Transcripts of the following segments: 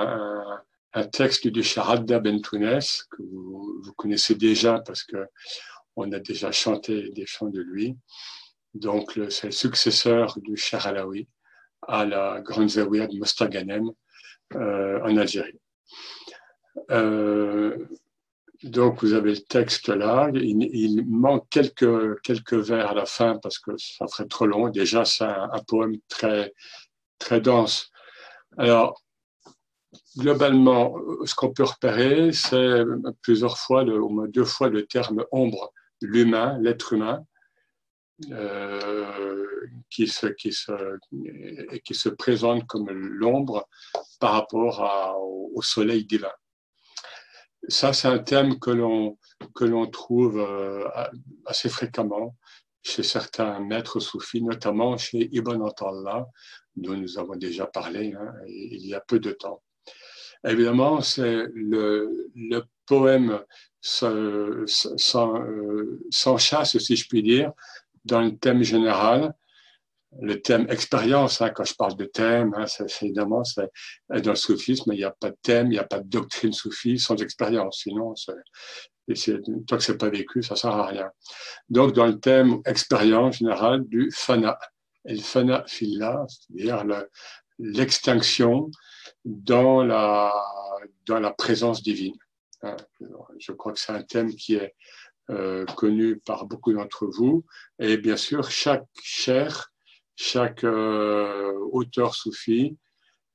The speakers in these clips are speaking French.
un, texte du Sharadda Bentounes que vous, connaissez déjà parce que on a déjà chanté des chants de lui. Donc, c'est le successeur du Cher Alaoui à la Grande Zawiya de Mostaganem euh, en Algérie. Euh, donc, vous avez le texte là. Il, manque quelques, quelques vers à la fin parce que ça ferait trop long. Déjà, c'est un, poème très, très dense. Alors, globalement, ce qu'on peut repérer, c'est plusieurs fois, au moins deux fois, le terme ombre, l'humain, l'être humain, euh, qui, se, qui, se, qui se présente comme l'ombre par rapport au soleil divin. Ça, c'est un thème que l'on que l'on trouve euh, assez fréquemment chez certains maîtres soufis, notamment chez Ibn Atallah, dont nous avons déjà parlé hein, il y a peu de temps. Évidemment, c'est le, le poème s'enchasse, si je puis dire, dans le thème général, le thème expérience, hein, quand je parle de thème, hein, c'est, évidemment, c'est, dans le soufisme, il n'y a pas de thème, il n'y a pas de doctrine soufie sans expérience. Sinon, c'est, tant que c'est pas vécu, ça sert à rien. Donc, dans le thème expérience générale du fana, et le fana filla, c'est-à-dire l'extinction dans la, présence divine. Hein. Je crois que c'est un thème qui est euh, connu par beaucoup d'entre vous. Et bien sûr, chaque chair chaque euh, auteur soufi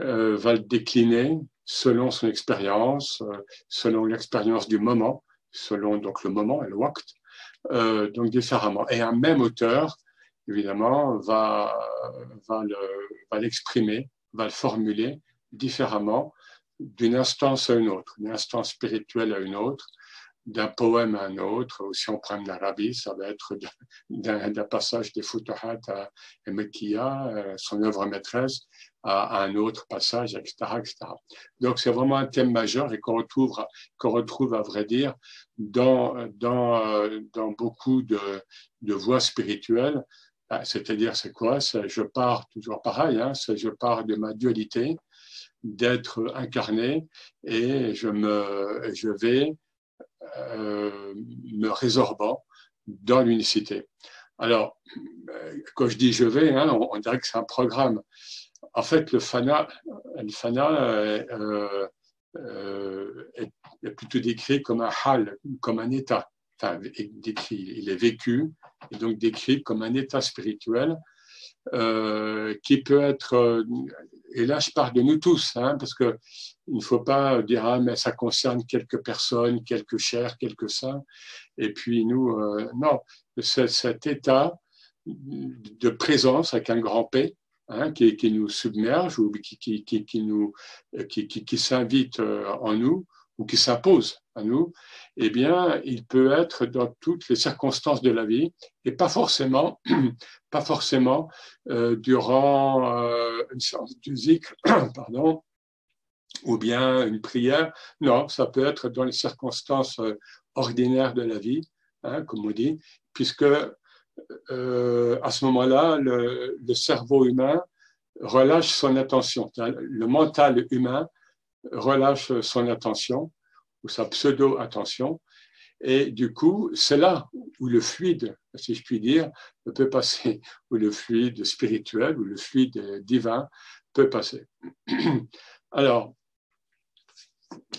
euh, va le décliner selon son expérience, selon l'expérience du moment, selon donc le moment le waqt, donc différemment. Et un même auteur, évidemment, va l'exprimer, va le formuler différemment d'une instance à une autre, d'une instance spirituelle à une autre, d'un poème à un autre, ou si on prend l'Arabie, ça va être d'un passage des Futuhat à Mekia, euh, son œuvre maîtresse, à, un autre passage, etc. etc. Donc c'est vraiment un thème majeur et qu'on retrouve, qu'on retrouve, à vrai dire, dans, dans, euh, dans beaucoup de, voies spirituelles. Bah, c'est-à-dire, c'est quoi? Je pars toujours pareil, hein, je pars de ma dualité, d'être incarné, et je, me, je vais euh, me résorbant dans l'unicité. Alors, euh, quand je dis je vais, hein, on, dirait que c'est un programme. En fait, le fana, le fana euh, est, plutôt décrit comme un hal, comme un état. Enfin, décrit, il est vécu et donc décrit comme un état spirituel qui peut être et là je parle de nous tous, hein, parce que il ne faut pas dire ah mais ça concerne quelques personnes, quelques chers, quelques saints, et puis nous euh, non, cet état de présence avec un grand P hein, qui, nous submerge ou qui, nous qui s'invite euh, en nous ou qui s'impose à nous, eh bien, il peut être dans toutes les circonstances de la vie et pas forcément, pas forcément euh, durant euh, une séance de musique, pardon, ou bien une prière. Non, ça peut être dans les circonstances euh, ordinaires de la vie, hein, comme on dit, puisque euh, à ce moment-là, le, le, cerveau humain relâche son attention. Le mental humain relâche son attention ou sa pseudo-attention. Et du coup, c'est là où le fluide, si je puis dire, peut passer, où le fluide spirituel, ou le fluide divin peut passer. Alors,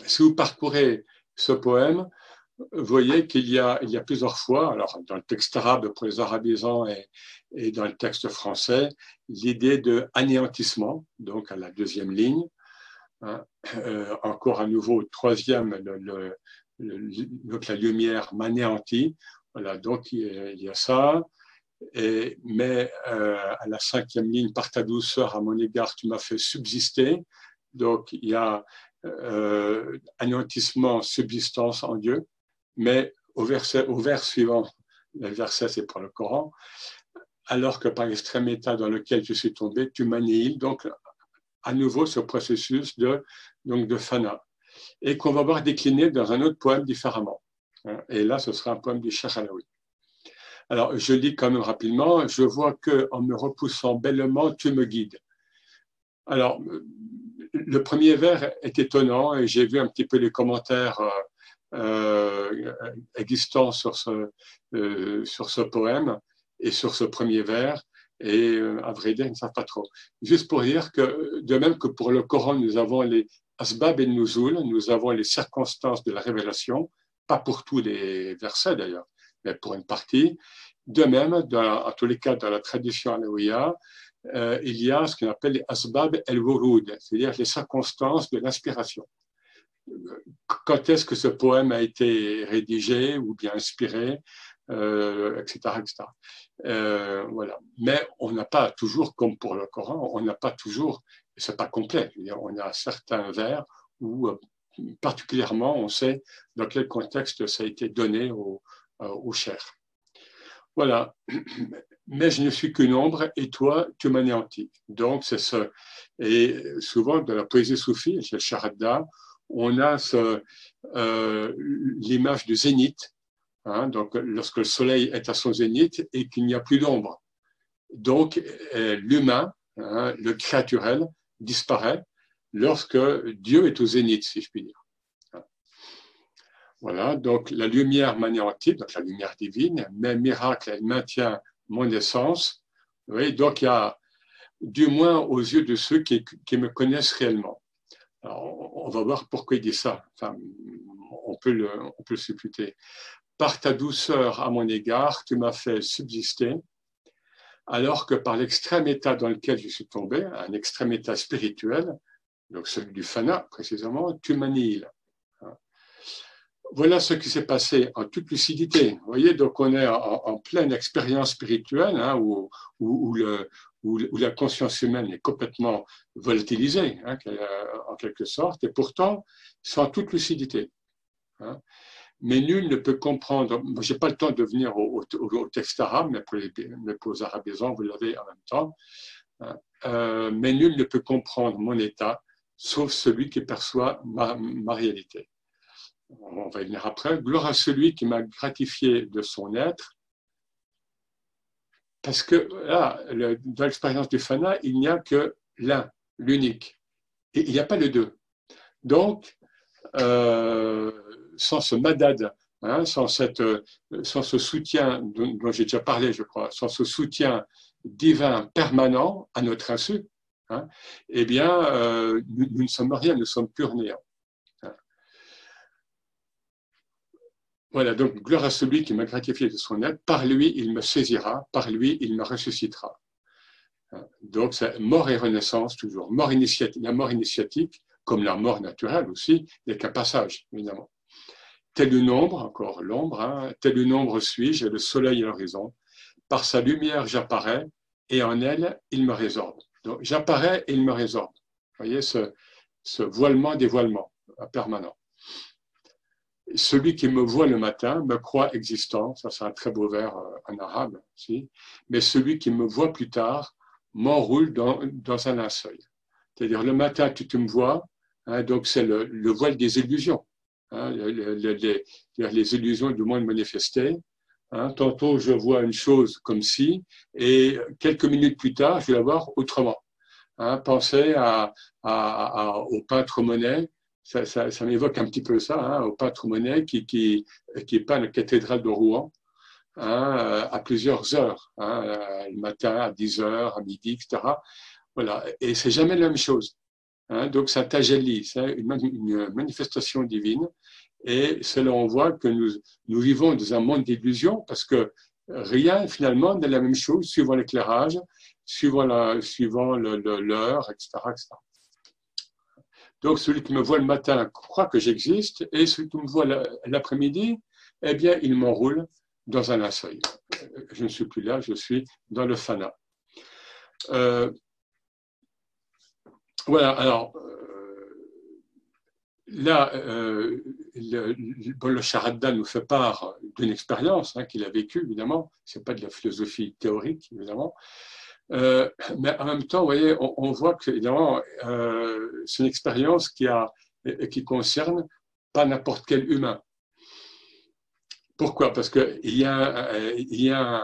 si vous parcourez ce poème, vous voyez qu'il y y a plusieurs fois, alors dans le texte arabe pour les arabisants et, et dans le texte français, l'idée de anéantissement, donc à la deuxième ligne, Hein, euh, encore à nouveau, troisième, donc la lumière m'anéantit. Voilà, donc il y a ça. Et, mais euh, à la cinquième ligne, par ta douceur à mon égard, tu m'as fait subsister. Donc il y a euh, anéantissement, subsistance en Dieu. Mais au, verset, au vers suivant, le verset c'est pour le Coran, alors que par l'extrême état dans lequel je suis tombé, tu m'annihiles. Donc à nouveau ce processus de, donc de fana, et qu'on va voir décliner dans un autre poème différemment. Et là, ce sera un poème du Shachalawi. Alors, je lis quand même rapidement. Je vois que en me repoussant bellement, tu me guides. Alors, le premier vers est étonnant et j'ai vu un petit peu les commentaires euh, existants sur ce, sur ce poème et sur ce premier vers. Et à vrai dire, ils ne savent pas trop. Juste pour dire que, de même que pour le Coran, nous avons les asbab et nuzul, nous avons les circonstances de la révélation, pas pour tous les versets d'ailleurs, mais pour une partie. De même, dans, en tous les cas, dans la tradition alaouia, euh, il y a ce qu'on appelle les asbab el-wurud, c'est-à-dire les circonstances de l'inspiration. Quand est-ce que ce poème a été rédigé ou bien inspiré, euh, etc. etc. Euh, voilà. Mais on n'a pas toujours, comme pour le Coran, on n'a pas toujours, c'est pas complet, on a certains vers où euh, particulièrement on sait dans quel contexte ça a été donné au, cher. Voilà. Mais je ne suis qu'une ombre et toi, tu m'anéantis. Donc, c'est ce. Et souvent, dans la poésie soufie, chez Sharadda, on a euh, l'image du zénith. Hein, donc, lorsque le soleil est à son zénith et qu'il n'y a plus d'ombre. Donc, euh, l'humain, hein, le créaturel, disparaît lorsque Dieu est au zénith, si je puis dire. Voilà, donc la lumière m'anéantit, donc la lumière divine, mais miracle, elle maintient mon essence. Oui, donc il y a, du moins aux yeux de ceux qui me connaissent réellement. On va voir pourquoi il dit ça. Enfin, on peut le, on peut le supputer. Par ta douceur à mon égard, tu m'as fait subsister, alors que par l'extrême état dans lequel je suis tombé, un extrême état spirituel, donc celui du fana précisément, tu m'annihiles voilà ce qui s'est passé en toute lucidité. Vous voyez, donc on est en, pleine expérience spirituelle hein, où, la conscience humaine est complètement volatilisée, hein, en quelque sorte, et pourtant, en toute lucidité. Hein. Mais nul ne peut comprendre, je n'ai pas le temps de venir au, texte arabe, mais pour les, mais vous l'avez en même temps, euh, mais nul ne peut comprendre mon état, sauf celui qui perçoit ma réalité on va y venir après, gloire à celui qui m'a gratifié de son être, parce que là, dans l'expérience du fana, il n'y a que l'un, l'unique, et il n'y a pas le deux. Donc, euh, sans ce madad, hein, sans, cette, sans ce soutien dont, j'ai déjà parlé, je crois, sans ce soutien divin permanent à notre insu, hein, eh bien, euh, nous, nous, ne sommes rien, nous sommes pur néant. Voilà, donc gloire à celui qui m'a gratifié de son aide. Par lui, il me saisira. Par lui, il me ressuscitera. Donc, c'est mort et renaissance toujours. Mort initiatique, la mort initiatique, comme la mort naturelle aussi, n'est qu'un passage, évidemment. Tel une ombre, encore l'ombre, hein, tel une ombre suis-je, le soleil à l'horizon. Par sa lumière, j'apparais, et en elle, il me résorbe. Donc, j'apparais et il me résorbe. Vous voyez ce, ce voilement, dévoilement permanent celui qui me voit le matin me croit existant, ça c'est un très beau vers euh, en arabe aussi, mais celui qui me voit plus tard m'enroule dans, dans un linceul. C'est-à-dire le matin tu, tu me vois, hein, donc c'est le, le, voile des illusions, hein, les, les, illusions du monde manifesté. Hein. Tantôt je vois une chose comme si, et quelques minutes plus tard je vais la voir autrement. Hein, pensez à, à, à, au peintre Monet ça, ça, ça m'évoque un petit peu ça, hein, au peintre Monet qui, qui, qui peint la cathédrale de Rouen hein, à plusieurs heures, hein, le matin à 10 heures, à midi, etc. Voilà. Et c'est jamais la même chose. Hein, donc, ça tajelli, c'est une, manifestation divine. Et cela, on voit que nous, nous vivons dans un monde d'illusions parce que rien, finalement, n'est la même chose suivant l'éclairage, suivant l'heure, suivant le, etc., etc. Donc, celui qui me voit le matin croit que j'existe, et celui qui me voit l'après-midi, eh bien, il m'enroule dans un linceul. Je ne suis plus là, je suis dans le fana. Euh, voilà, alors, euh, là, euh, le, le nous fait part d'une expérience hein, qu'il a vécue, évidemment. Ce n'est pas de la philosophie théorique, évidemment. Euh, mais en même temps, vous voyez, on, voit que euh, c'est une expérience qui, a, qui concerne pas n'importe quel humain. Pourquoi? Parce qu'il y a, il y a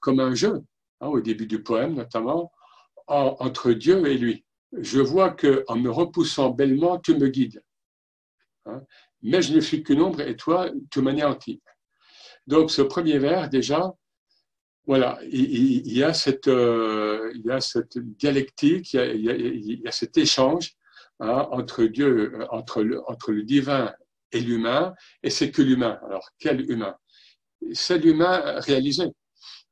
comme un jeu, hein, au début du poème notamment, entre Dieu et lui. je vois que en me repoussant bellement, tu me guides. Hein. Mais je ne suis qu'une ombre et toi, tu m'anéantis. Donc, ce premier vers, déjà, voilà, il, y a cette, euh, il y a cette dialectique, il y a, cet échange hein, entre Dieu, entre le, entre le divin et l'humain, et c'est que l'humain. Alors, quel humain? C'est l'humain réalisé.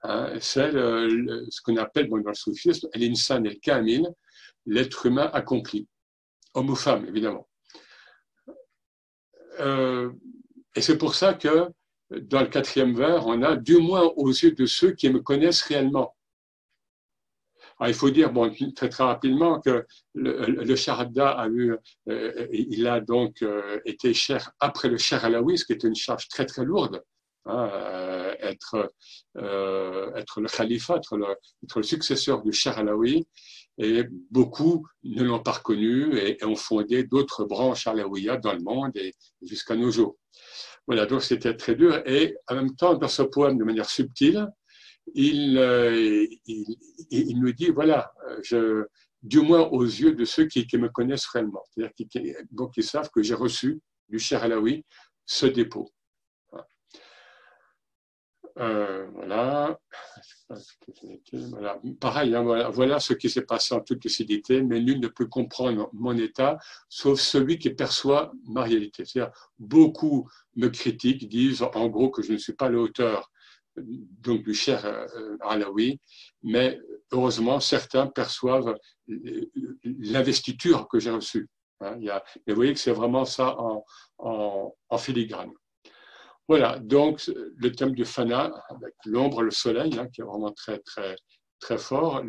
Hein, c'est ce qu'on appelle dans le soufisme l'insan el kamil, l'être humain accompli, homme ou femme, évidemment. Euh, et c'est pour ça que dans le quatrième vers, on a du moins aux yeux de ceux qui me connaissent réellement. il faut dire très, très rapidement que le, le a eu, euh, il a donc euh, été cher après le cher alaoui, ce qui était une charge très très lourde. Hein, euh, être, le khalifa, être le, successeur du cher alaoui. Et beaucoup ne l'ont pas reconnu et, ont fondé d'autres branches alaouia dans le monde et jusqu'à nos jours. Voilà, donc c'était très dur. Et en même temps, dans ce poème, de manière subtile, il, euh, me dit, voilà, je, du moins aux yeux de ceux qui, me connaissent réellement, c'est-à-dire qui savent que j'ai reçu du cher Alaoui ce dépôt. Euh, voilà. Pareil, hein, voilà. ce qui s'est passé en toute lucidité, mais nul ne peut comprendre mon état, sauf celui qui perçoit ma réalité. C'est-à-dire, beaucoup me critiquent, disent en gros que je ne suis pas l'auteur donc du cher euh, Alaoui, mais heureusement, certains perçoivent l'investiture que j'ai reçue. Hein. il y a, vous voyez que c'est vraiment ça en filigrane. Voilà, donc le thème du Fana, avec l'ombre, le soleil, hein, qui est vraiment très, très, très fort.